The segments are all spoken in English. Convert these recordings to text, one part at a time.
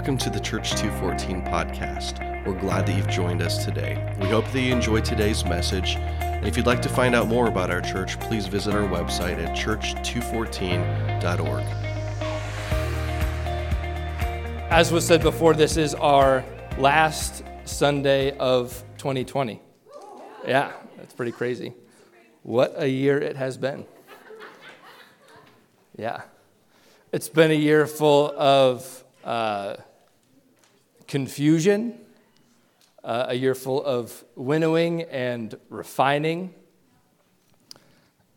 Welcome to the Church 214 podcast. We're glad that you've joined us today. We hope that you enjoyed today's message. And if you'd like to find out more about our church, please visit our website at church214.org. As was said before, this is our last Sunday of 2020. Yeah, that's pretty crazy. What a year it has been. Yeah. It's been a year full of uh, confusion, uh, a year full of winnowing and refining.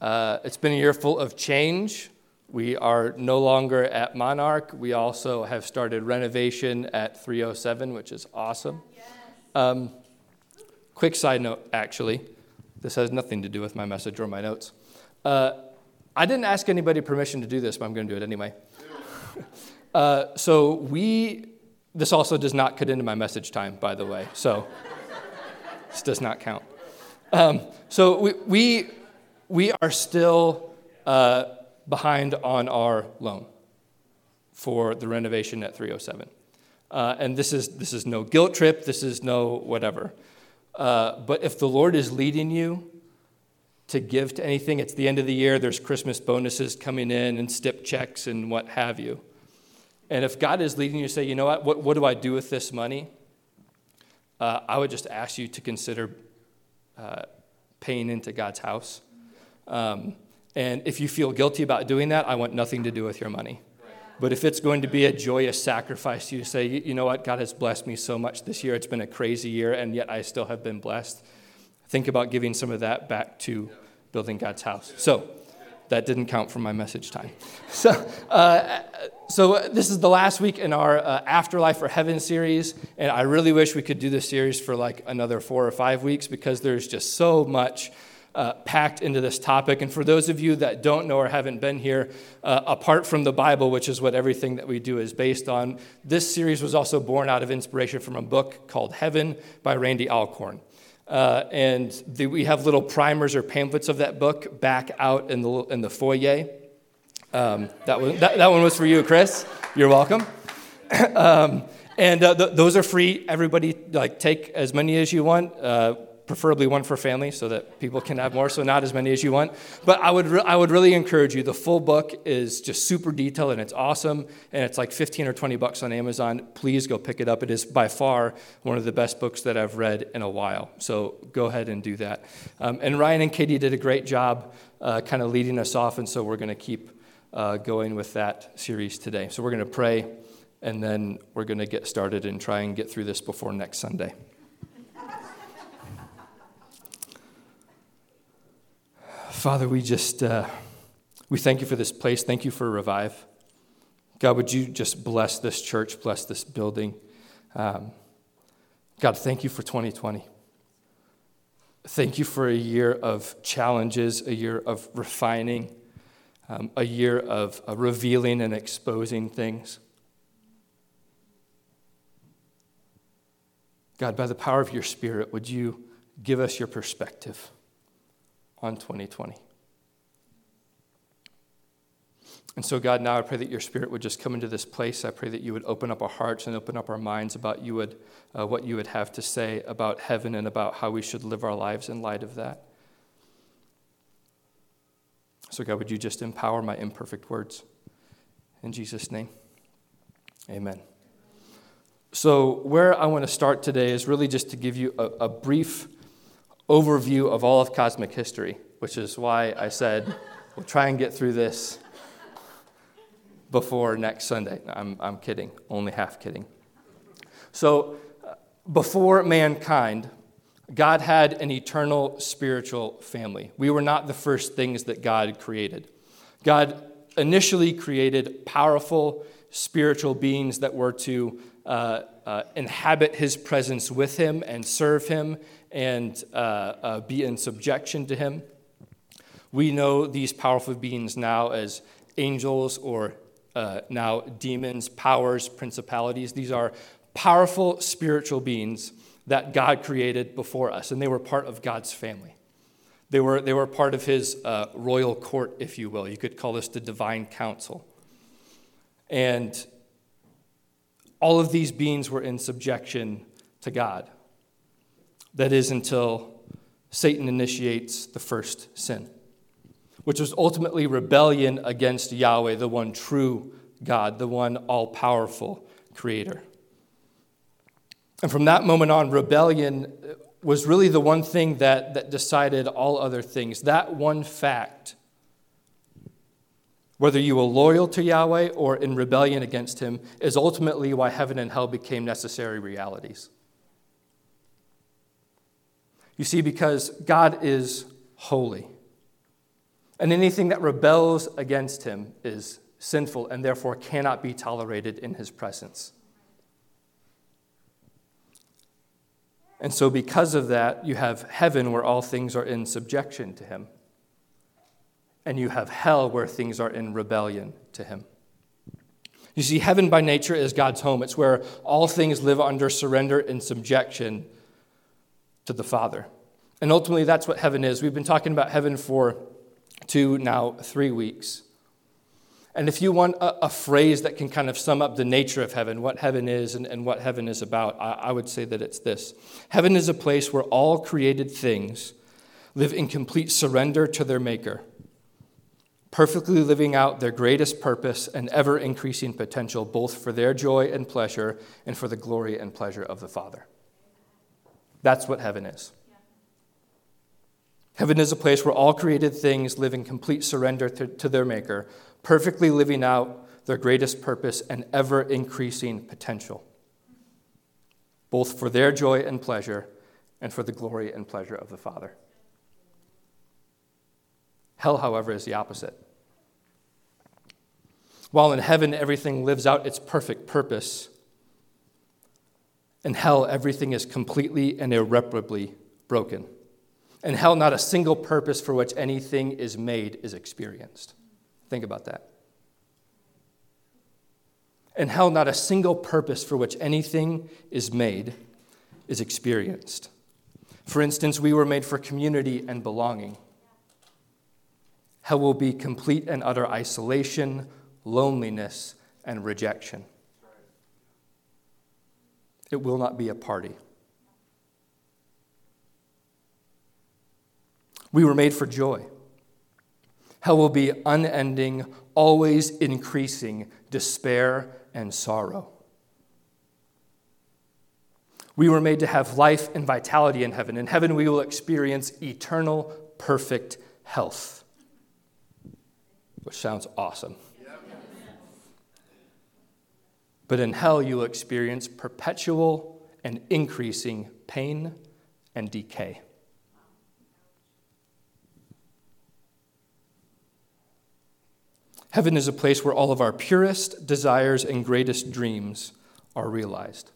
Uh, it's been a year full of change. We are no longer at Monarch. We also have started renovation at 307, which is awesome. Um, quick side note, actually. This has nothing to do with my message or my notes. Uh, I didn't ask anybody permission to do this, but I'm going to do it anyway. uh, so we, this also does not cut into my message time, by the way. So this does not count. Um, so we, we, we are still uh, behind on our loan for the renovation at 307. Uh, and this is, this is no guilt trip, this is no whatever. Uh, but if the Lord is leading you to give to anything. It's the end of the year, there's Christmas bonuses coming in and stip checks and what have you. And if God is leading you to say, you know what, what, what do I do with this money? Uh, I would just ask you to consider uh, paying into God's house. Um, and if you feel guilty about doing that, I want nothing to do with your money. But if it's going to be a joyous sacrifice you say, you know what, God has blessed me so much this year, it's been a crazy year, and yet I still have been blessed think about giving some of that back to building God's house. So that didn't count for my message time. So, uh, so this is the last week in our uh, Afterlife or Heaven series, and I really wish we could do this series for like another four or five weeks because there's just so much. Uh, packed into this topic. And for those of you that don't know or haven't been here, uh, apart from the Bible, which is what everything that we do is based on, this series was also born out of inspiration from a book called Heaven by Randy Alcorn. Uh, and the, we have little primers or pamphlets of that book back out in the, in the foyer. Um, that, one, that, that, one was for you, Chris. You're welcome. um, and uh, th- those are free. Everybody, like, take as many as you want. Uh, preferably one for family so that people can have more, so not as many as you want. But I would, re- I would really encourage you. The full book is just super detailed and it's awesome, and it's like 15 or 20 bucks on Amazon. Please go pick it up. It is by far one of the best books that I've read in a while. So go ahead and do that. Um, and Ryan and Katie did a great job uh, kind of leading us off, and so we're going to keep uh, going with that series today. So we're going to pray, and then we're going to get started and try and get through this before next Sunday. Father, we just uh, we thank you for this place. Thank you for revive. God, would you just bless this church, bless this building? Um, God, thank you for 2020. Thank you for a year of challenges, a year of refining, um, a year of uh, revealing and exposing things. God, by the power of your Spirit, would you give us your perspective? On 2020. And so, God, now I pray that your Spirit would just come into this place. I pray that you would open up our hearts and open up our minds about you would, uh, what you would have to say about heaven and about how we should live our lives in light of that. So, God, would you just empower my imperfect words? In Jesus' name, amen. So, where I want to start today is really just to give you a, a brief overview of all of cosmic history, which is why I said we'll try and get through this before next Sunday. I'm, I'm kidding, only half kidding. So, uh, before mankind, God had an eternal spiritual family. We were not the first things that God created. God initially created powerful spiritual beings that were to uh, uh, inhabit his presence with him and serve him and uh, uh, be in subjection to him. We know these powerful beings now as angels or uh, now demons, powers, principalities. These are powerful spiritual beings that God created before us, and they were part of God's family. They were, they were part of his uh, royal court, if you will. You could call this the divine council. And all of these beings were in subjection to God. That is until Satan initiates the first sin, which was ultimately rebellion against Yahweh, the one true God, the one all powerful creator. And from that moment on, rebellion was really the one thing that, that decided all other things. That one fact whether you were loyal to Yahweh or in rebellion against him, is ultimately why heaven and hell became necessary realities. You see, because God is holy, and anything that rebels against him is sinful and therefore cannot be tolerated in his presence. And so, because of that, you have heaven where all things are in subjection to him and you have hell where things are in rebellion to him. You see, heaven by nature is God's home. It's where all things live under surrender and subjection to the Father. And ultimately, that's what heaven is. We've been talking about heaven for two, now three weeks. And if you want a, a phrase that can kind of sum up the nature of heaven, what heaven is and, and what heaven is about, I, I would say that it's this Heaven is a place where all created things live in complete surrender to their Maker perfectly living out their greatest purpose and ever increasing potential, both for their joy and pleasure and for the glory and pleasure of the Father. That's what heaven is. Heaven is a place where all created things live in complete surrender to, to their Maker, perfectly living out their greatest purpose and ever increasing potential, both for their joy and pleasure and for the glory and pleasure of the Father. Hell, however, is the opposite. While in heaven everything lives out its perfect purpose, in hell everything is completely and irreparably broken. In hell, not a single purpose for which anything is made is experienced. Think about that. In hell, not a single purpose for which anything is made is experienced. For instance, we were made for community and belonging. Hell will be complete and utter isolation, loneliness, and rejection. It will not be a party. We were made for joy. Hell will be unending, always increasing despair and sorrow. We were made to have life and vitality in heaven. In heaven, we will experience eternal, perfect health, which sounds awesome. But in hell, you'll experience perpetual and increasing pain and decay. Heaven is a place where all of our purest desires and greatest dreams are realized.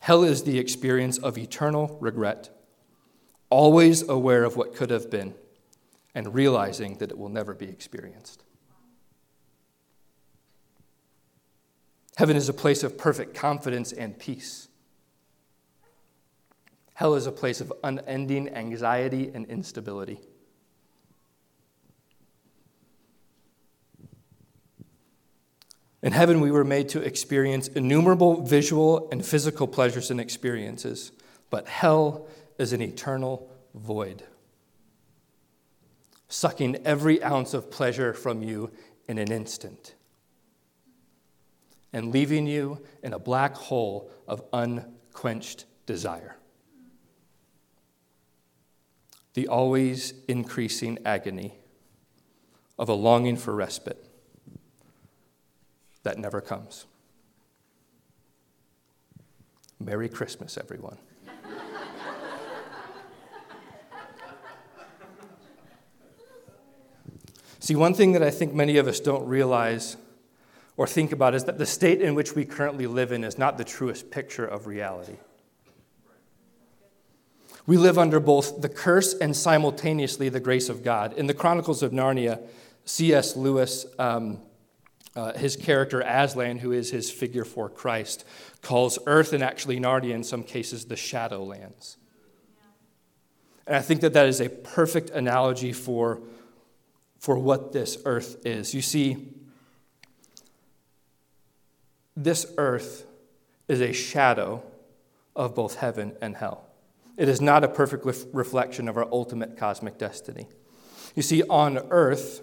Hell is the experience of eternal regret, always aware of what could have been, and realizing that it will never be experienced. Heaven is a place of perfect confidence and peace. Hell is a place of unending anxiety and instability. In heaven, we were made to experience innumerable visual and physical pleasures and experiences, but hell is an eternal void, sucking every ounce of pleasure from you in an instant and leaving you in a black hole of unquenched desire. The always increasing agony of a longing for respite that never comes. Merry Christmas, everyone. See, one thing that I think many of us don't realize or think about is that the state in which we currently live in is not the truest picture of reality. We live under both the curse and simultaneously the grace of God. In the Chronicles of Narnia, C.S. Lewis, um, uh, his character Aslan, who is his figure for Christ, calls Earth and actually Narnia in some cases the Shadowlands. And I think that that is a perfect analogy for, for what this earth is. You see, this earth is a shadow of both heaven and hell. It is not a perfect reflection of our ultimate cosmic destiny. You see, on earth,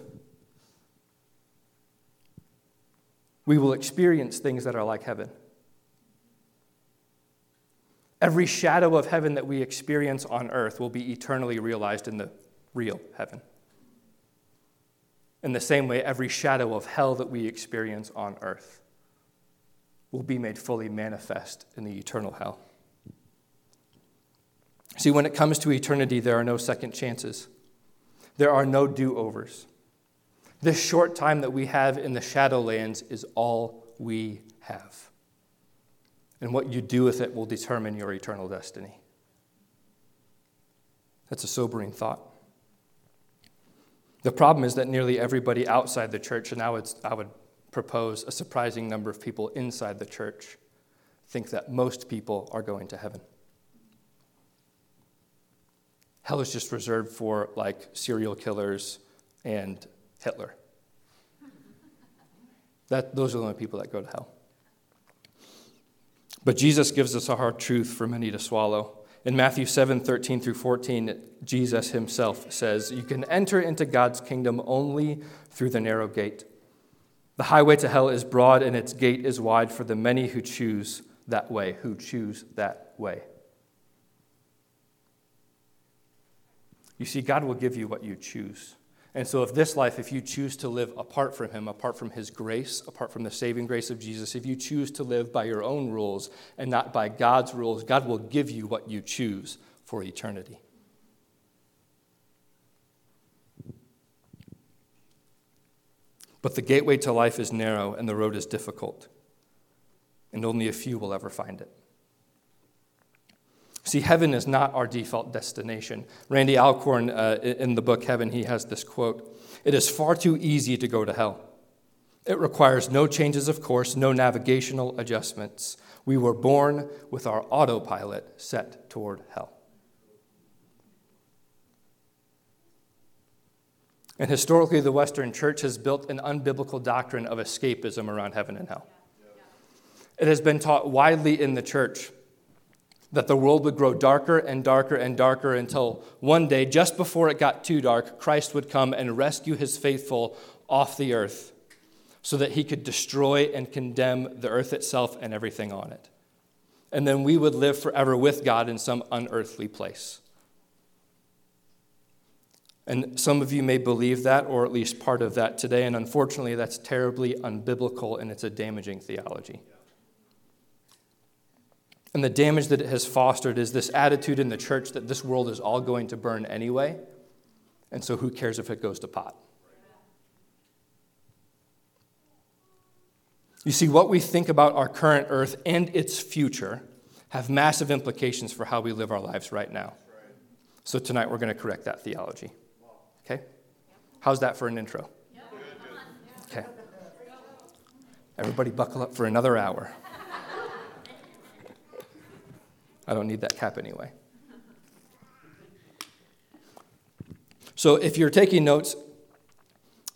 we will experience things that are like heaven. Every shadow of heaven that we experience on earth will be eternally realized in the real heaven. In the same way, every shadow of hell that we experience on earth will be made fully manifest in the eternal hell. See, when it comes to eternity, there are no second chances, there are no do overs. This short time that we have in the Shadowlands is all we have. And what you do with it will determine your eternal destiny. That's a sobering thought. The problem is that nearly everybody outside the church, and I would, I would propose a surprising number of people inside the church, think that most people are going to heaven. Hell is just reserved for like serial killers and Hitler. That, those are the only people that go to hell. But Jesus gives us a hard truth for many to swallow. In Matthew 7 13 through 14, Jesus himself says, You can enter into God's kingdom only through the narrow gate. The highway to hell is broad and its gate is wide for the many who choose that way, who choose that way. You see, God will give you what you choose. And so, if this life, if you choose to live apart from Him, apart from His grace, apart from the saving grace of Jesus, if you choose to live by your own rules and not by God's rules, God will give you what you choose for eternity. But the gateway to life is narrow and the road is difficult, and only a few will ever find it. See, heaven is not our default destination. Randy Alcorn, uh, in the book Heaven, he has this quote It is far too easy to go to hell. It requires no changes of course, no navigational adjustments. We were born with our autopilot set toward hell. And historically, the Western church has built an unbiblical doctrine of escapism around heaven and hell. It has been taught widely in the church that the world would grow darker and darker and darker until one day, just before it got too dark, Christ would come and rescue his faithful off the earth so that he could destroy and condemn the earth itself and everything on it. And then we would live forever with God in some unearthly place. And some of you may believe that, or at least part of that today, and unfortunately, that's terribly unbiblical and it's a damaging theology. And the damage that it has fostered is this attitude in the church that this world is all going to burn anyway, and so who cares if it goes to pot? You see, what we think about our current earth and its future have massive implications for how we live our lives right now. So tonight we're going to correct that theology. Okay? How's that for an intro? Okay. Everybody buckle up for another hour. I don't need that cap anyway. So, if you're taking notes,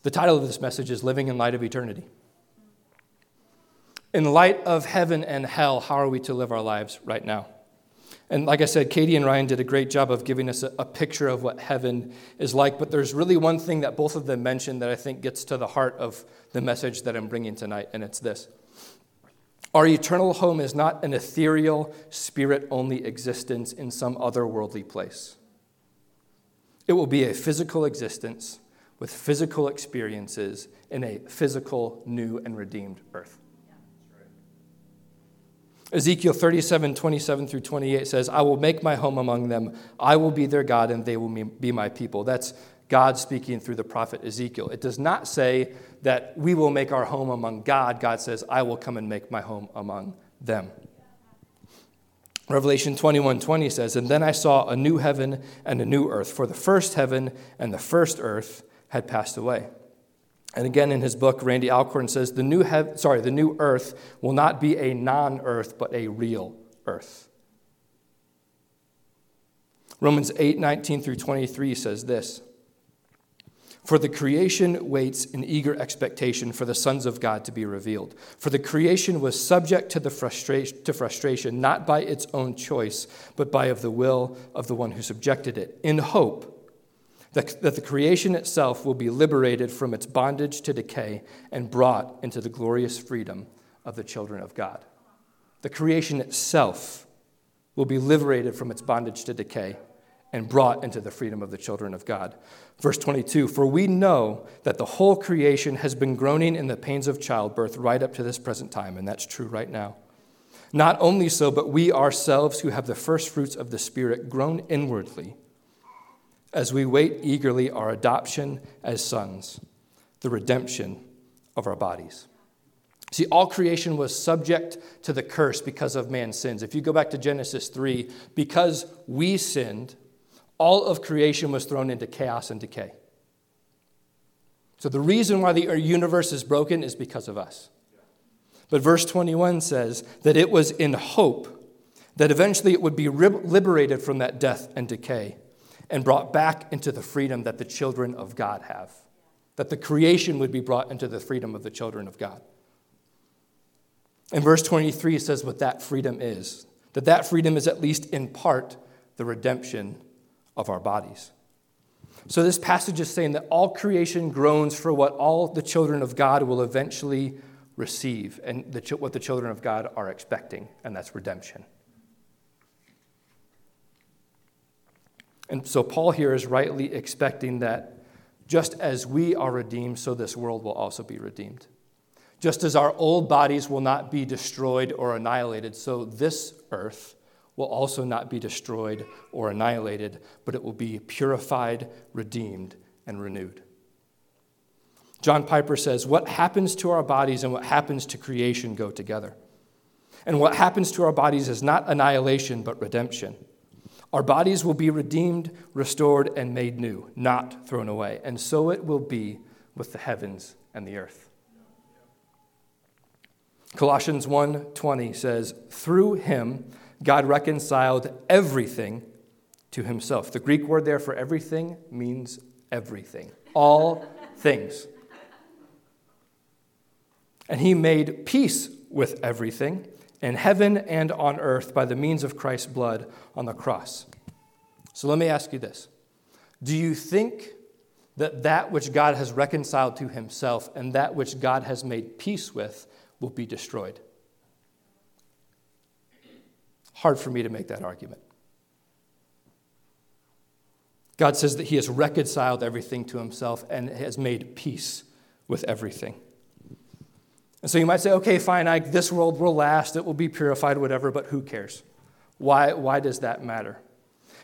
the title of this message is Living in Light of Eternity. In light of heaven and hell, how are we to live our lives right now? And like I said, Katie and Ryan did a great job of giving us a, a, picture of what heaven is like. But there's really one thing that both of them mentioned that I think gets to the heart of the message that I'm bringing tonight, and it's this our eternal home is not an ethereal, spirit only existence in some otherworldly place. It will be a physical existence with physical experiences in a physical, new, and redeemed earth. Ezekiel 37, 27 through 28 says, I will make my home among them. I will be their God, and they will be my people. That's God speaking through the prophet Ezekiel. It does not say that we will make our home among God. God says, I will come and make my home among them. Revelation 21 20 says, And then I saw a new heaven and a new earth, for the first heaven and the first earth had passed away. And again in his book, Randy Alcorn says, the new, hev- sorry, the new earth will not be a non earth, but a real earth. Romans 8 19 through 23 says this For the creation waits in eager expectation for the sons of God to be revealed. For the creation was subject to, the frustration, to frustration, not by its own choice, but by of the will of the one who subjected it, in hope that, the creation itself will be liberated from its bondage to decay and brought into the glorious freedom of the children of God. The creation itself will be liberated from its bondage to decay and brought into the freedom of the children of God. Verse 22 For we know that the whole creation has been groaning in the pains of childbirth right up to this present time, and that's true right now. Not only so, but we ourselves who have the first fruits of the Spirit groan inwardly as we wait eagerly our adoption as sons, the redemption of our bodies. See, all creation was subject to the curse because of man's sins. If you go back to Genesis 3, because we sinned, all of creation was thrown into chaos and decay. So the reason why the universe is broken is because of us. But verse 21 says that it was in hope that eventually it would be liberated from that death and decay and brought back into the freedom that the children of God have. That the creation would be brought into the freedom of the children of God. And verse 23 says what that freedom is that that freedom is at least in part the redemption of our bodies. So, this passage is saying that all creation groans for what all the children of God will eventually receive and the, what the children of God are expecting, and that's redemption. And so, Paul here is rightly expecting that just as we are redeemed, so this world will also be redeemed. Just as our old bodies will not be destroyed or annihilated, so this earth will also not be destroyed or annihilated, but it will be purified, redeemed, and renewed. John Piper says, What happens to our bodies and what happens to creation go together. And what happens to our bodies is not annihilation, but redemption. Our bodies will be redeemed, restored, and made new, not thrown away. And so it will be with the heavens and the earth. Colossians 1:20 says, "Through him God reconciled everything to himself. The Greek word there for everything means everything, all things. And he made peace with everything in heaven and on earth by the means of Christ's blood on the cross. So let me ask you this Do you think that that which God has reconciled to himself and that which God has made peace with will be destroyed? Hard for me to make that argument. God says that He has reconciled everything to Himself and has made peace with everything. And so you might say, okay, fine, I, this world will last, it will be purified, whatever, but who cares? Why, why does that matter?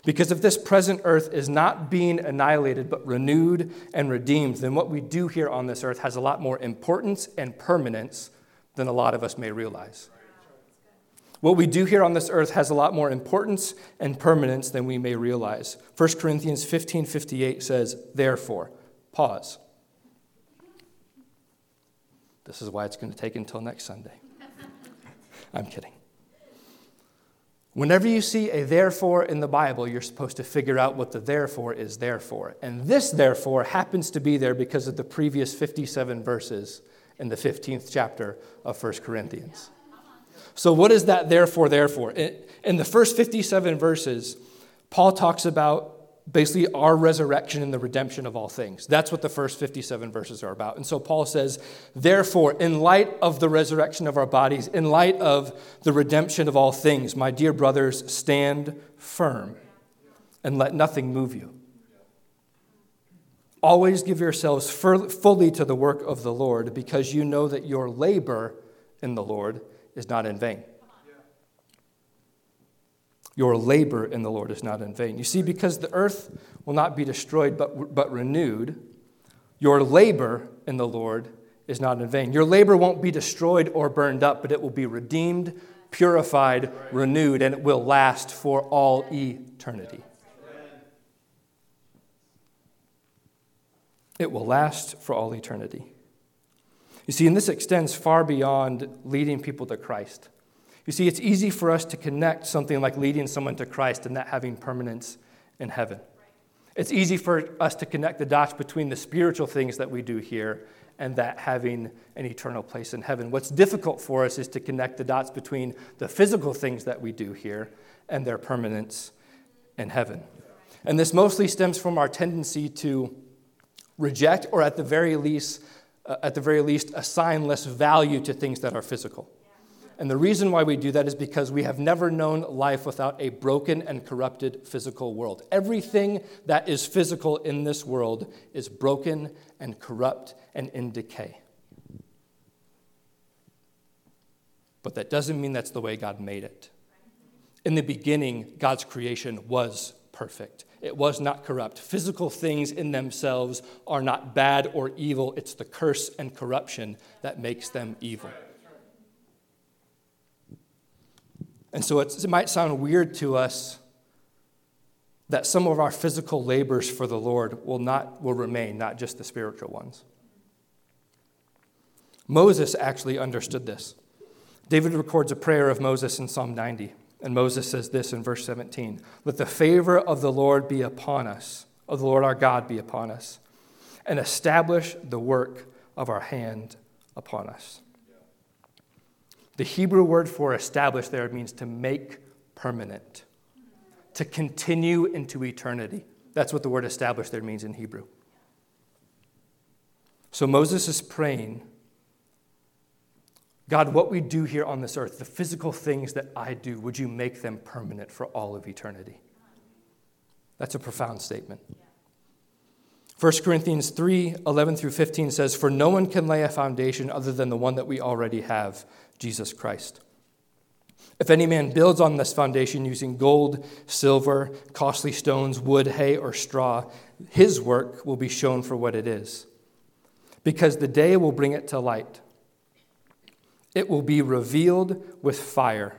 Because if this present earth is not being annihilated, but renewed and redeemed, then what we do here on this earth has a lot more importance and permanence than a lot of us may realize. What we do here on this earth has a lot more importance and permanence than we may realize. 1 Corinthians 15 58 says, Therefore, pause. This is why it's going to take until next Sunday. I'm kidding. Whenever you see a therefore in the Bible, you're supposed to figure out what the therefore is there for. And this therefore happens to be there because of the previous 57 verses in the 15th chapter of 1 Corinthians. So, what is that therefore, therefore? In the first 57 verses, Paul talks about basically our resurrection and the redemption of all things. That's what the first 57 verses are about. And so Paul says, therefore, in light of the resurrection of our bodies, in light of the redemption of all things, my dear brothers, stand firm and let nothing move you. Always give yourselves fully to the work of the Lord because you know that your labor in the Lord is not in vain. Your labor in the Lord is not in vain. You see, because the earth will not be destroyed but, but renewed, your labor in the Lord is not in vain. Your labor won't be destroyed or burned up, but it will be redeemed, purified, renewed, and it will last for all eternity. It will last for all eternity. You see, and this extends far beyond leading people to Christ. You see, it's easy for us to connect something like leading someone to Christ and that having permanence in heaven. It's easy for us to connect the dots between the spiritual things that we do here and that having an eternal place in heaven. What's difficult for us is to connect the dots between the physical things that we do here and their permanence in heaven. And this mostly stems from our tendency to reject or at the very least uh, at the very least assign less value to things that are physical. And the reason why we do that is because we have never known life without a broken and corrupted physical world. Everything that is physical in this world is broken and corrupt and in decay. But that doesn't mean that's the way God made it. In the beginning, God's creation was perfect. It was not corrupt. Physical things in themselves are not bad or evil. It's the curse and corruption that makes them evil. And so it might sound weird to us that some of our physical labors for the Lord will, not, will remain, not just the spiritual ones. Moses actually understood this. David records a prayer of Moses in Psalm 90. And Moses says this in verse 17 Let the favor of the Lord be upon us, of the Lord our God be upon us, and establish the work of our hand upon us. The Hebrew word for establish there means to make permanent, to continue into eternity. That's what the word establish there means in Hebrew. So Moses is praying God, what we do here on this earth, the physical things that I do, would you make them permanent for all of eternity? That's a profound statement. 1 Corinthians 3 11 through 15 says, For no one can lay a foundation other than the one that we already have, Jesus Christ. If any man builds on this foundation using gold, silver, costly stones, wood, hay, or straw, his work will be shown for what it is, because the day will bring it to light. It will be revealed with fire,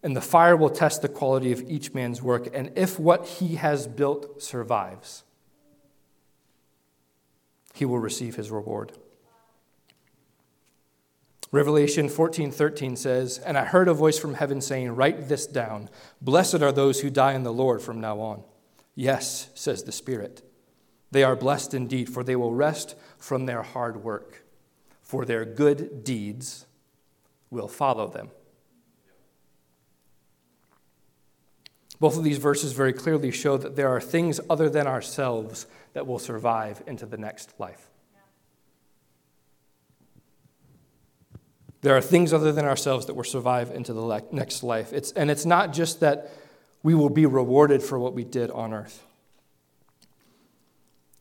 and the fire will test the quality of each man's work, and if what he has built survives, he will receive his reward. Revelation 14:13 says, "And I heard a voice from heaven saying, Write this down. Blessed are those who die in the Lord from now on." Yes, says the Spirit. They are blessed indeed, for they will rest from their hard work, for their good deeds will follow them. Both of these verses very clearly show that there are things other than ourselves that will survive into the next life. There are things other than ourselves that will survive into the next life. It's, and it's not just that we will be rewarded for what we did on earth.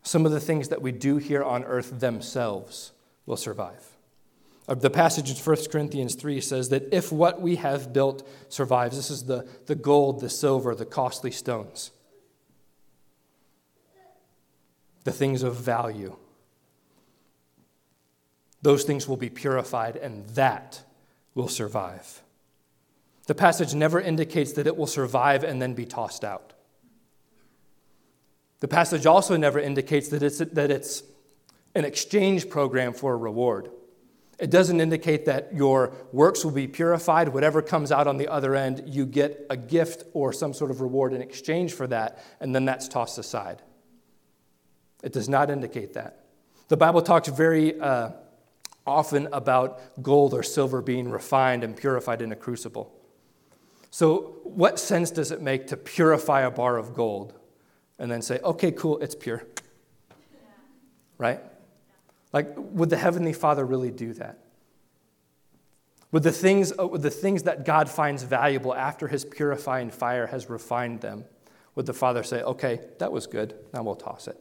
Some of the things that we do here on earth themselves will survive. Uh, the passage in 1 Corinthians 3 says that if what we have built survives, this is the, the gold, the silver, the costly stones, the things of value, those things will be purified and that will survive. The passage never indicates that it will survive and then be tossed out. The passage also never indicates that it's, that it's an exchange program for a reward. It doesn't indicate that your works will be purified. Whatever comes out on the other end, you get a gift or some sort of reward in exchange for that, and then that's tossed aside. It does not indicate that. The Bible talks very uh, often about gold or silver being refined and purified in a crucible. So, what sense does it make to purify a bar of gold and then say, okay, cool, it's pure? Right? Like, would the Heavenly Father really do that? Would the things, uh, would the things that God finds valuable after His purifying fire has refined them, would the Father say, okay, that was good, now we'll toss it?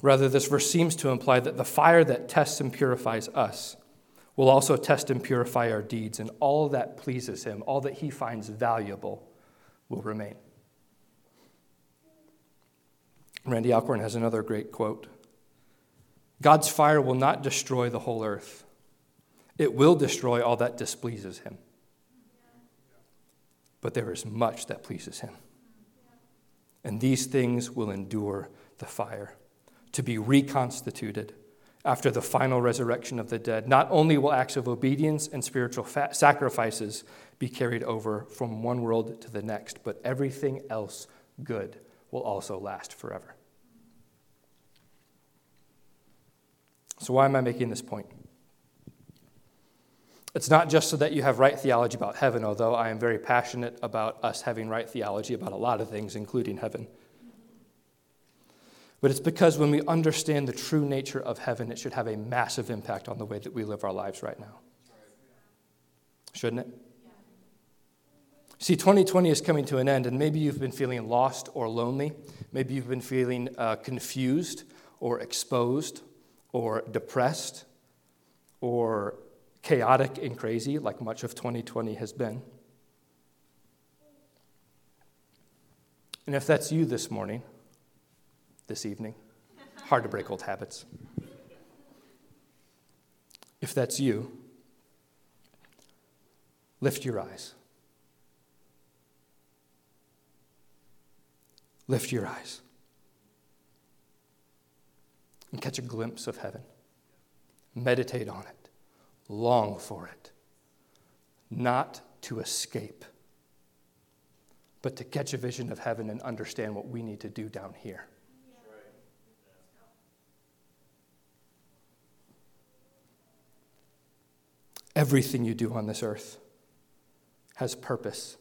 Rather, this verse seems to imply that the fire that tests and purifies us will also test and purify our deeds, and all that pleases Him, all that He finds valuable, will remain. Randy Alcorn has another great quote God's fire will not destroy the whole earth, it will destroy all that displeases him. But there is much that pleases him. And these things will endure the fire, to be reconstituted after the final resurrection of the dead. Not only will acts of obedience and spiritual fa- sacrifices be carried over from one world to the next, but everything else good will also last forever. So, why am I making this point? It's not just so that you have right theology about heaven, although I am very passionate about us having right theology about a lot of things, including heaven. But it's because when we understand the true nature of heaven, it should have a massive impact on the way that we live our lives right now. Shouldn't it? See, 2020 is coming to an end, and maybe you've been feeling lost or lonely. Maybe you've been feeling uh, confused or exposed or depressed or chaotic and crazy, like much of 2020 has been. And if that's you this morning, this evening. Hard to break old habits. If that's you, lift your eyes. Lift your eyes and catch a glimpse of heaven. Meditate on it, long for it, not to escape, but to catch a vision of heaven and understand what we need to do down here. Everything you do on this earth has purpose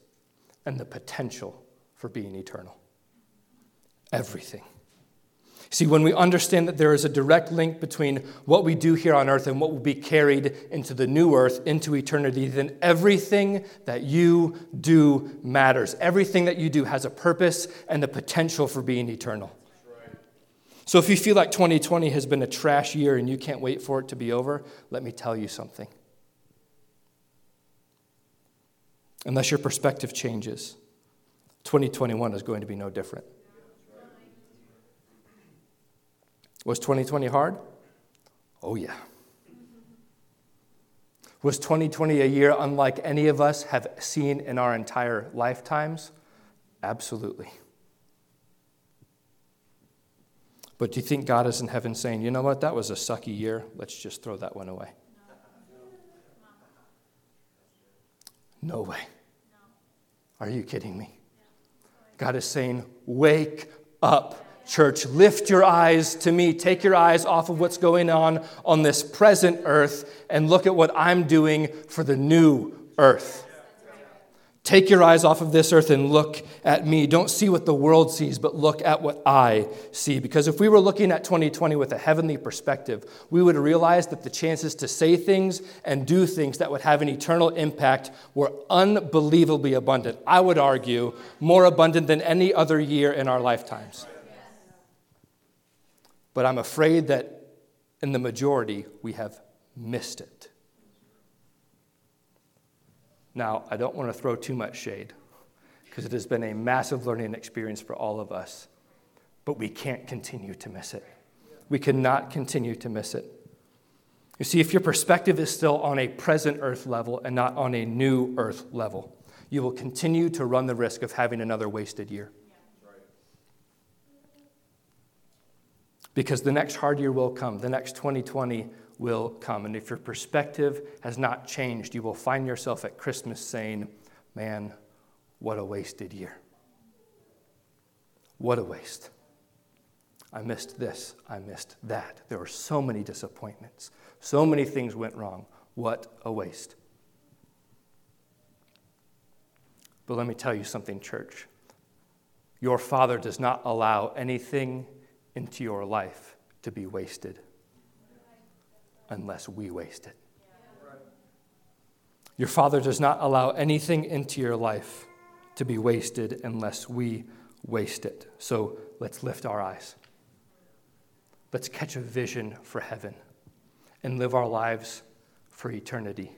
and the potential for being eternal. Everything. See, when we understand that there is a direct link between what we do here on earth and what will be carried into the new earth, into eternity, then everything that you do matters. Everything that you do has a purpose and the potential for being eternal. So if you feel like 2020 has been a trash year and you can't wait for it to be over, let me tell you something. Unless your perspective changes, 2021 is going to be no different. Was 2020 hard? Oh, yeah. Was 2020 a year unlike any of us have seen in our entire lifetimes? Absolutely. But do you think God is in heaven saying, you know what, that was a sucky year? Let's just throw that one away? No way. Are you kidding me? God is saying, Wake up, church. Lift your eyes to me. Take your eyes off of what's going on on this present earth and look at what I'm doing for the new earth. Take your eyes off of this earth and look at me. Don't see what the world sees, but look at what I see. Because if we were looking at 2020 with a heavenly perspective, we would realize that the chances to say things and do things that would have an eternal impact were unbelievably abundant. I would argue more abundant than any other year in our lifetimes. But I'm afraid that in the majority, we have missed it. Now, I don't want to throw too much shade because it has been a massive learning experience for all of us, but we can't continue to miss it. We cannot continue to miss it. You see, if your perspective is still on a present earth level and not on a new earth level, you will continue to run the risk of having another wasted year. Because the next hard year will come. The next 2020 will come. And if your perspective has not changed, you will find yourself at Christmas saying, Man, what a wasted year. What a waste. I missed this. I missed that. There were so many disappointments. So many things went wrong. What a waste. But let me tell you something, church. Your Father does not allow anything into your life to be wasted unless we waste it. Your Father does not allow anything into your life to be wasted unless we waste it. So let's lift our eyes. Let's catch a vision for heaven and live our lives for eternity.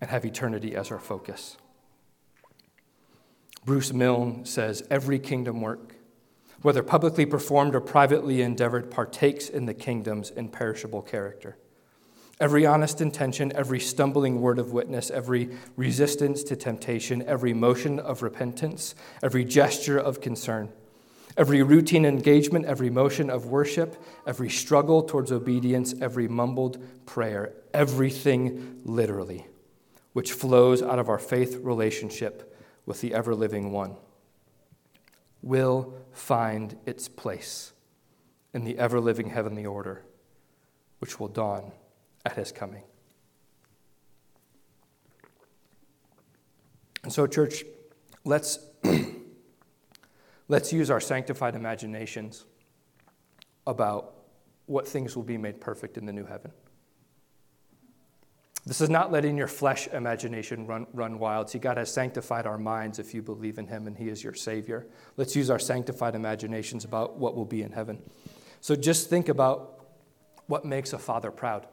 And have eternity as our focus. Bruce Milne says every kingdom work whether publicly performed or privately endeavored, partakes in the kingdom's imperishable character. Every honest intention, every stumbling word of witness, every resistance to temptation, every motion of repentance, every gesture of concern, Every routine engagement, every motion of worship, every struggle towards obedience, every mumbled prayer, everything literally, which flows out of our faith relationship with the ever living one, will find its place in the ever living heavenly order, which will dawn at his coming. And so, church, let's, let's use our sanctified imaginations about what things will be made perfect in the new heaven. This is not letting your flesh imagination run, run wild. See, God has sanctified our minds if you believe in Him and He is your Savior. Let's use our sanctified imaginations about what will be in heaven. So just think about what makes a father proud.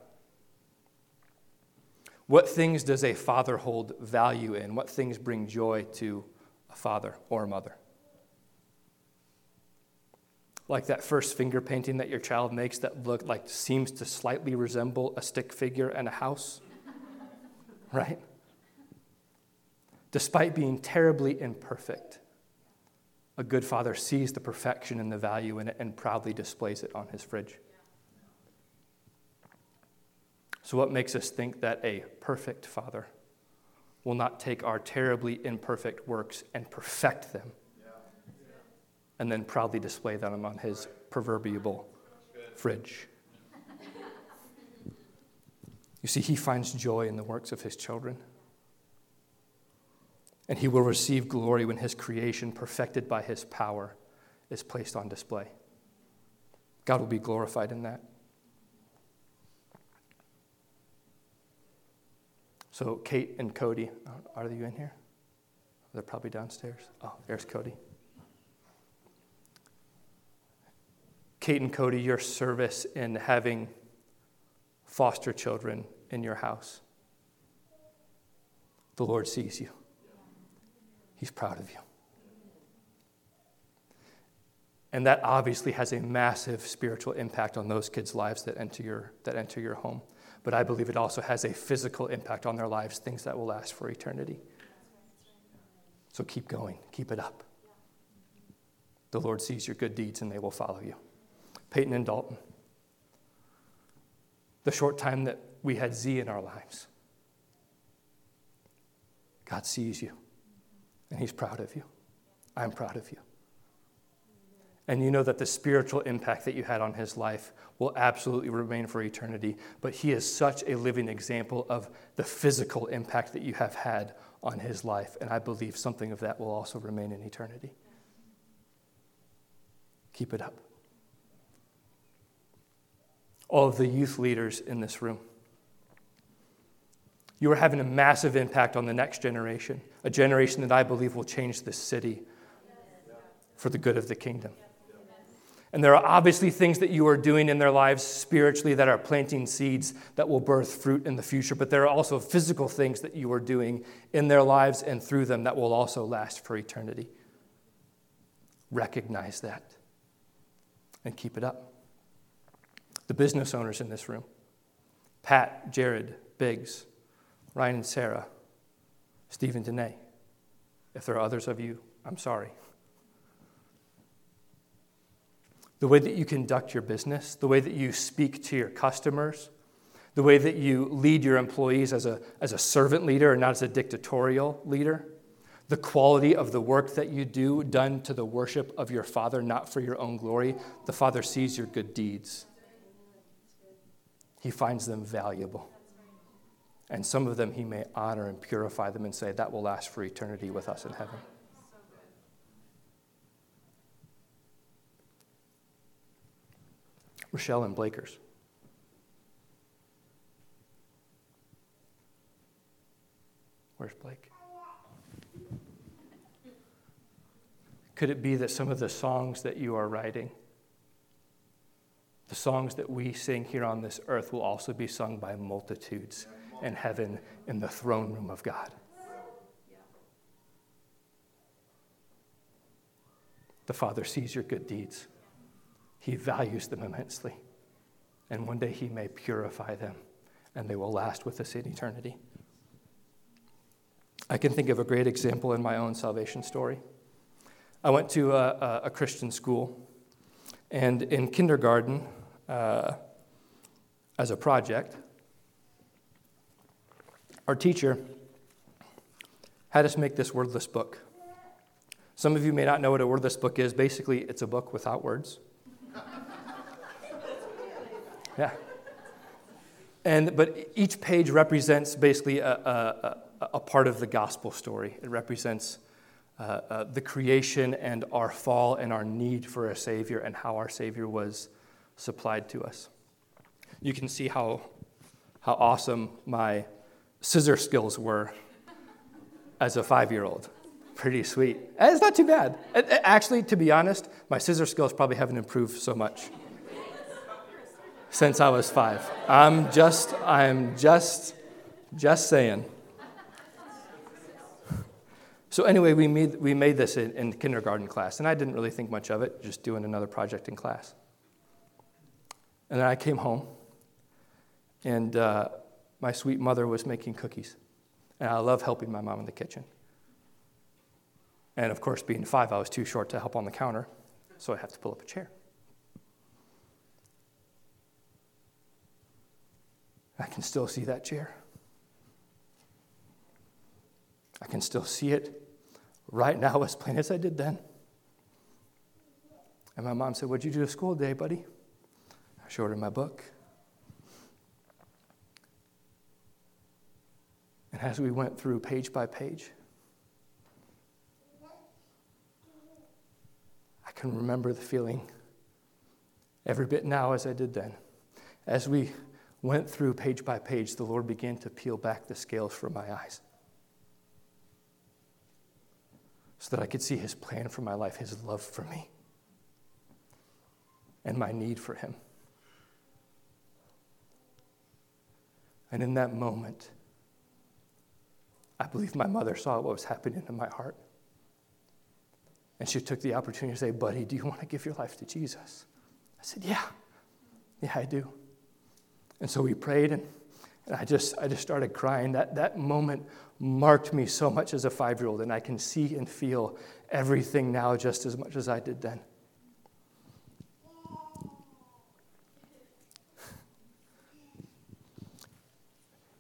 What things does a father hold value in? What things bring joy to a father or a mother? Like that first finger painting that your child makes that look like seems to slightly resemble a stick figure and a house. Right? Despite being terribly imperfect, a good father sees the perfection and the value in it and proudly displays it on his fridge. So, what makes us think that a perfect Father will not take our terribly imperfect works and perfect them and then proudly display them on his proverbial fridge? You see, he finds joy in the works of his children. And he will receive glory when his creation, perfected by his power, is placed on display. God will be glorified in that. So, Kate and Cody, uh, are you in here? They're probably downstairs. Oh, there's Cody. Kate and Cody, your service in having foster children in your house. The Lord sees you, He's proud of you. And that obviously has a massive spiritual impact on those kids' lives that enter your, that enter your home but I believe it also has a physical impact on their lives, things that will last for eternity. So keep going, keep it up. The Lord sees your good deeds and they will follow you. Peyton and Dalton, the short time that we had Z in our lives, God sees you and He's proud of you. I'm proud of you and you know that the spiritual impact that you had on his life will absolutely remain for eternity. But he is such a living example of the physical impact that you have had on his life. And I believe something of that will also remain in eternity. Keep it up. All of the youth leaders in this room. You are having a massive impact on the next generation, a generation that I believe will change this city for the good of the kingdom. And there are obviously things that you are doing in their lives spiritually that are planting seeds that will birth fruit in the future, but there are also physical things that you are doing in their lives and through them that will also last for eternity. Recognize that and keep it up. The business owners in this room Pat, Jared, Biggs, Ryan and Sarah, Stephen Dene. If there are others of you, I'm sorry the way that you conduct your business, the way that you speak to your customers, the way that you lead your employees as a, as a servant leader and not as a dictatorial leader, the quality of the work that you do done to the worship of your Father, not for your own glory. The Father sees your good deeds, He finds them valuable. And some of them He may honor and purify them and say, that will last for eternity with us in heaven. Rochelle and Blakers. Where's Blake? Could it be that some of the songs that you are writing, the songs that we sing here on this earth, will also be sung by multitudes in heaven in the throne room of God? The Father sees your good deeds. He values them immensely. And one day He may purify them, and they will last with us in eternity. I can think of a great example in my own salvation story. I went to a, a Christian school, and in kindergarten, uh, as a project, our teacher had us make this wordless book. Some of you may not know what a wordless book is. Basically, it's a book without words. Yeah. And, but each page represents basically a, a, a part of the gospel story. It represents uh, uh, the creation and our fall and our need for a Savior and how our Savior was supplied to us. You can see how, how awesome my scissor skills were as a five year old. Pretty sweet. And it's not too bad. Actually, to be honest, my scissor skills probably haven't improved so much since I was five. I'm just, I'm just, just saying. So anyway, we made, we made this in, in kindergarten class, and I didn't really think much of it, just doing another project in class. And then I came home, and uh, my sweet mother was making cookies. And I love helping my mom in the kitchen. And of course, being five, I was too short to help on the counter, so I have to pull up a chair. I can still see that chair. I can still see it right now as plain as I did then. And my mom said, What'd you do to school today, buddy? I showed her my book. And as we went through page by page, I can remember the feeling every bit now as I did then. As we went through page by page, the Lord began to peel back the scales from my eyes so that I could see His plan for my life, His love for me, and my need for Him. And in that moment, I believe my mother saw what was happening in my heart. And she took the opportunity to say, Buddy, do you want to give your life to Jesus? I said, Yeah. Yeah, I do. And so we prayed, and, and I, just, I just started crying. That, that moment marked me so much as a five year old, and I can see and feel everything now just as much as I did then.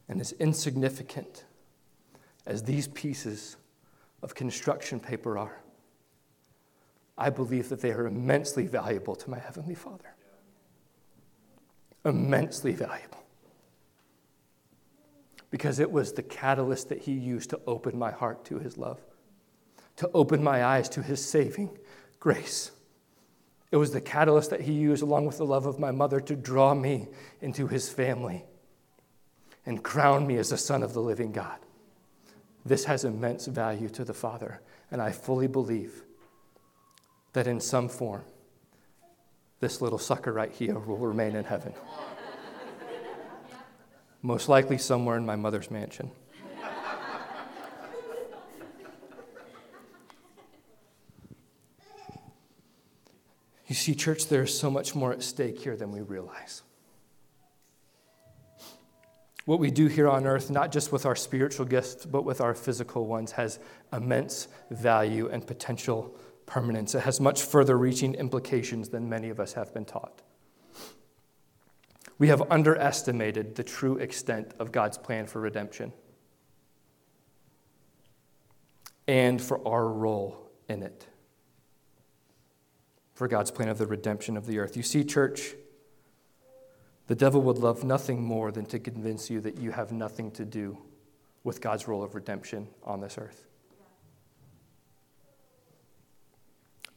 And as insignificant as these pieces of construction paper are, I believe that they are immensely valuable to my Heavenly Father immensely valuable because it was the catalyst that he used to open my heart to his love, to open my eyes to his saving grace. It was the catalyst that he used, along with the love of my mother, to draw me into his family and crown me as a son of the living God. This has immense value to the Father, and I fully believe that in some form, this little sucker right here will remain in heaven. Most likely somewhere in my mother's mansion. You see, church, there is so much more at stake here than we realize. What we do here on earth, not just with our spiritual gifts, but with our physical ones, has immense value and potential permanence. It has much further reaching implications than many of us have been taught. We have underestimated the true extent of God's plan for redemption and for our role in it, for God's plan of the redemption of the earth. You see, church, the devil would love nothing more than to convince you that you have nothing to do with God's role of redemption on this earth.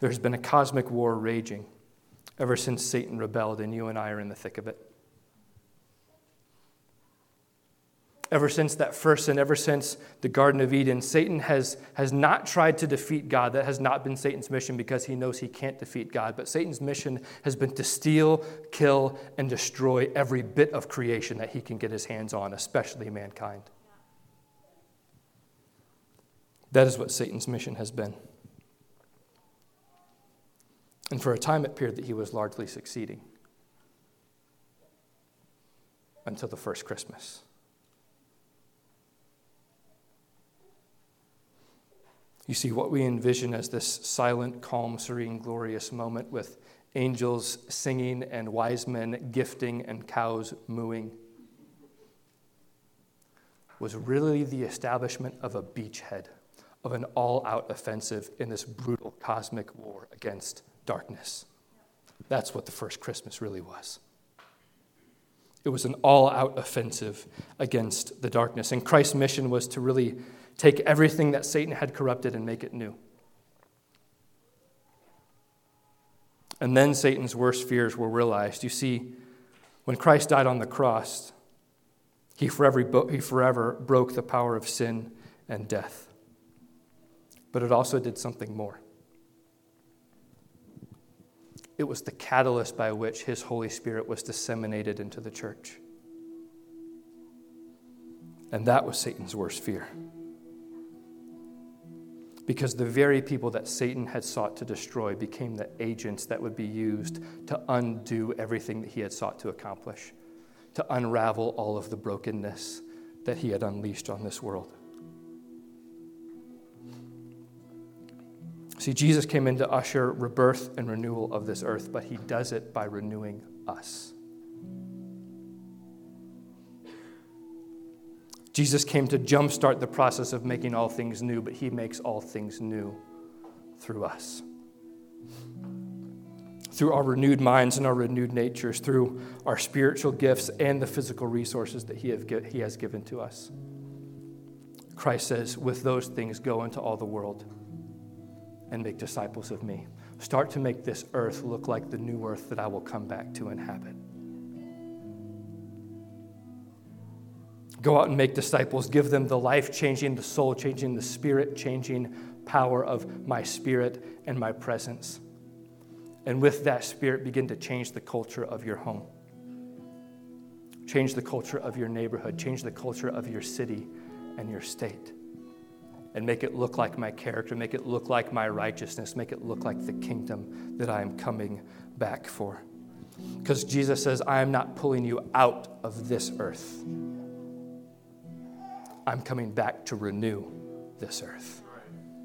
There's been a cosmic war raging ever since Satan rebelled, and you and I are in the thick of it. Ever since that first sin, ever since the Garden of Eden, Satan has, has not tried to defeat God. That has not been Satan's mission because he knows he can't defeat God. But Satan's mission has been to steal, kill, and destroy every bit of creation that he can get his hands on, especially mankind. That is what Satan's mission has been. And for a time, it appeared that he was largely succeeding until the first Christmas. You see, what we envision as this silent, calm, serene, glorious moment with angels singing and wise men gifting and cows mooing was really the establishment of a beachhead, of an all out offensive in this brutal cosmic war against darkness. That's what the first Christmas really was. It was an all out offensive against the darkness. And Christ's mission was to really take everything that Satan had corrupted and make it new. And then Satan's worst fears were realized. You see, when Christ died on the cross, he forever, he forever broke the power of sin and death. But it also did something more. It was the catalyst by which his Holy Spirit was disseminated into the church. And that was Satan's worst fear. Because the very people that Satan had sought to destroy became the agents that would be used to undo everything that he had sought to accomplish, to unravel all of the brokenness that he had unleashed on this world. See, Jesus came in to usher rebirth and renewal of this earth, but he does it by renewing us. Jesus came to jumpstart the process of making all things new, but he makes all things new through us. Through our renewed minds and our renewed natures, through our spiritual gifts and the physical resources that he, have, he has given to us. Christ says, with those things, go into all the world and make disciples of me. Start to make this earth look like the new earth that I will come back to inhabit. Go out and make disciples. Give them the life changing, the soul changing, the spirit changing power of my spirit and my presence. And with that spirit, begin to change the culture of your home, change the culture of your neighborhood, change the culture of your city and your state and make it look like my character, make it look like my righteousness, make it look like the kingdom that I am coming back for. Because Jesus says, I am not pulling you out of this earth. I'm coming back to renew this earth.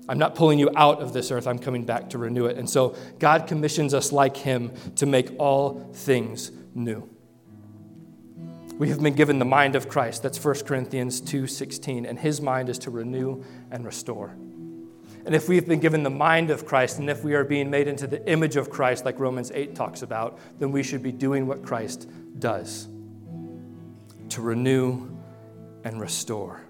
I'm not pulling you out of this earth, I'm coming back to renew it. And so God commissions us like Him to make all things new. We have been given the mind of Christ. That's 1 Corinthians 2:16, and his mind is to renew and restore. And if we've been given the mind of Christ and if we are being made into the image of Christ like Romans 8 talks about, then we should be doing what Christ does. To renew and restore.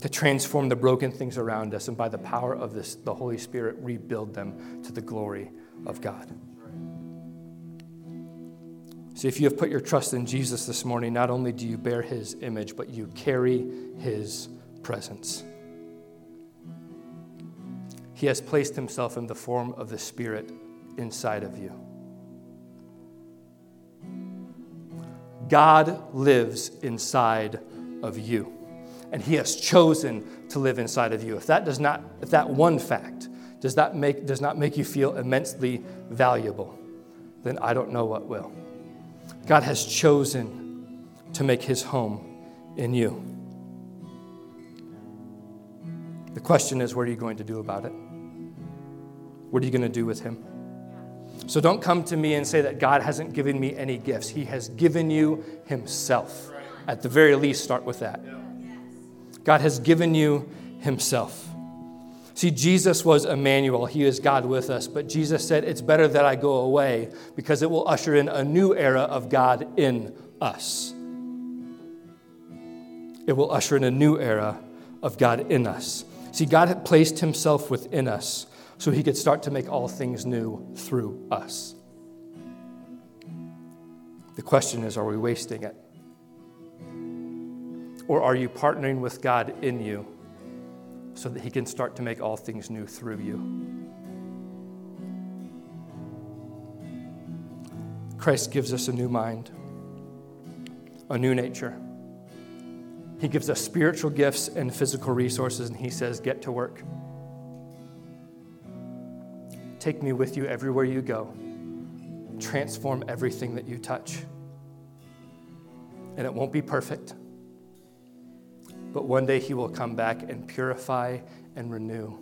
To transform the broken things around us and by the power of this the Holy Spirit rebuild them to the glory of God. See, if you have put your trust in Jesus this morning, not only do you bear his image, but you carry his presence. He has placed himself in the form of the Spirit inside of you. God lives inside of you, and he has chosen to live inside of you. If that does not, if that one fact does, that make, does not make you feel immensely valuable, then I don't know what will. God has chosen to make his home in you. The question is, what are you going to do about it? What are you going to do with him? So don't come to me and say that God hasn't given me any gifts. He has given you himself. At the very least, start with that. God has given you himself. See, Jesus was Emmanuel. He is God with us. But Jesus said, It's better that I go away because it will usher in a new era of God in us. It will usher in a new era of God in us. See, God had placed himself within us so he could start to make all things new through us. The question is are we wasting it? Or are you partnering with God in you? so that He can start to make all things new through you. Christ gives us a new mind, a new nature. He gives us spiritual gifts and physical resources, and He says, Get to work. Take me with you everywhere you go. Transform everything that you touch. And it won't be perfect but one day he will come back and purify and renew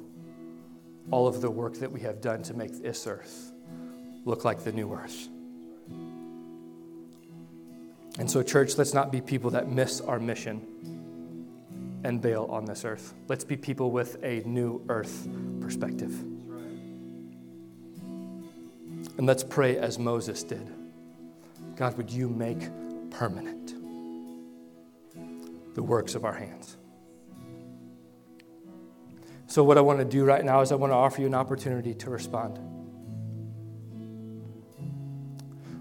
all of the work that we have done to make this earth look like the new earth. And so, church, let's not be people that miss our mission and bail on this earth. Let's be people with a new earth perspective. And let's pray as Moses did God, would you make permanent the works of our hands? So, what I want to do right now is I want to offer you an opportunity to respond.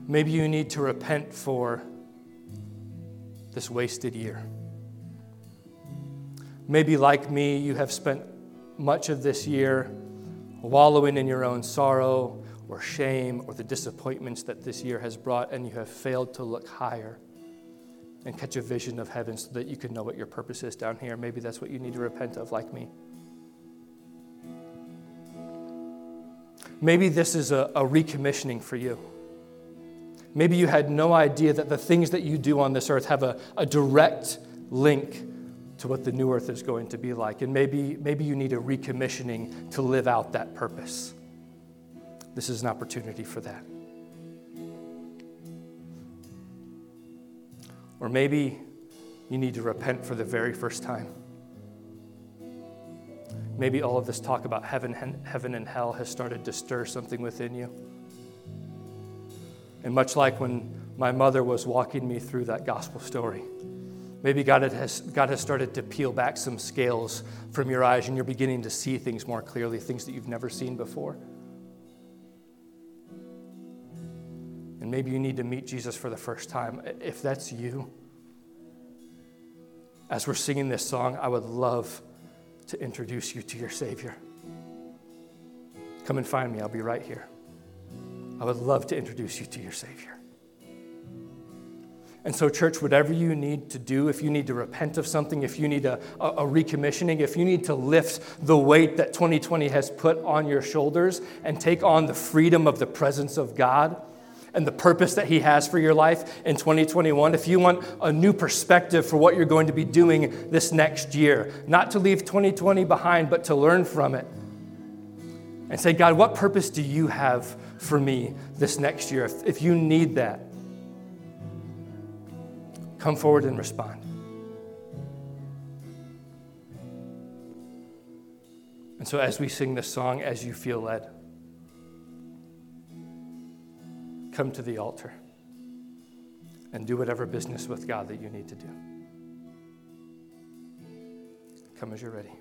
Maybe you need to repent for this wasted year. Maybe, like me, you have spent much of this year wallowing in your own sorrow or shame or the disappointments that this year has brought, and you have failed to look higher and catch a vision of heaven so that you can know what your purpose is down here. Maybe that's what you need to repent of, like me. Maybe this is a, a, recommissioning for you. Maybe you had no idea that the things that you do on this earth have a, a direct link to what the new earth is going to be like. And maybe, maybe you need a recommissioning to live out that purpose. This is an opportunity for that. Or maybe you need to repent for the very first time. Maybe all of this talk about heaven, heaven and hell has started to stir something within you. And much like when my mother was walking me through that gospel story, maybe God has, God has started to peel back some scales from your eyes and you're beginning to see things more clearly, things that you've never seen before. And maybe you need to meet Jesus for the first time. If that's you, as we're singing this song, I would love to introduce you to your Savior. Come and find me, I'll be right here. I would love to introduce you to your Savior. And so, church, whatever you need to do, if you need to repent of something, if you need a, a, a, recommissioning, if you need to lift the weight that 2020 has put on your shoulders and take on the freedom of the presence of God, and the purpose that He has for your life in 2021, if you want a new perspective for what you're going to be doing this next year, not to leave 2020 behind, but to learn from it, and say, God, what purpose do you have for me this next year? If, if you need that, come forward and respond. And so, as we sing this song, as you feel led, come to the altar and do whatever business with God that you need to do. Come as you're ready.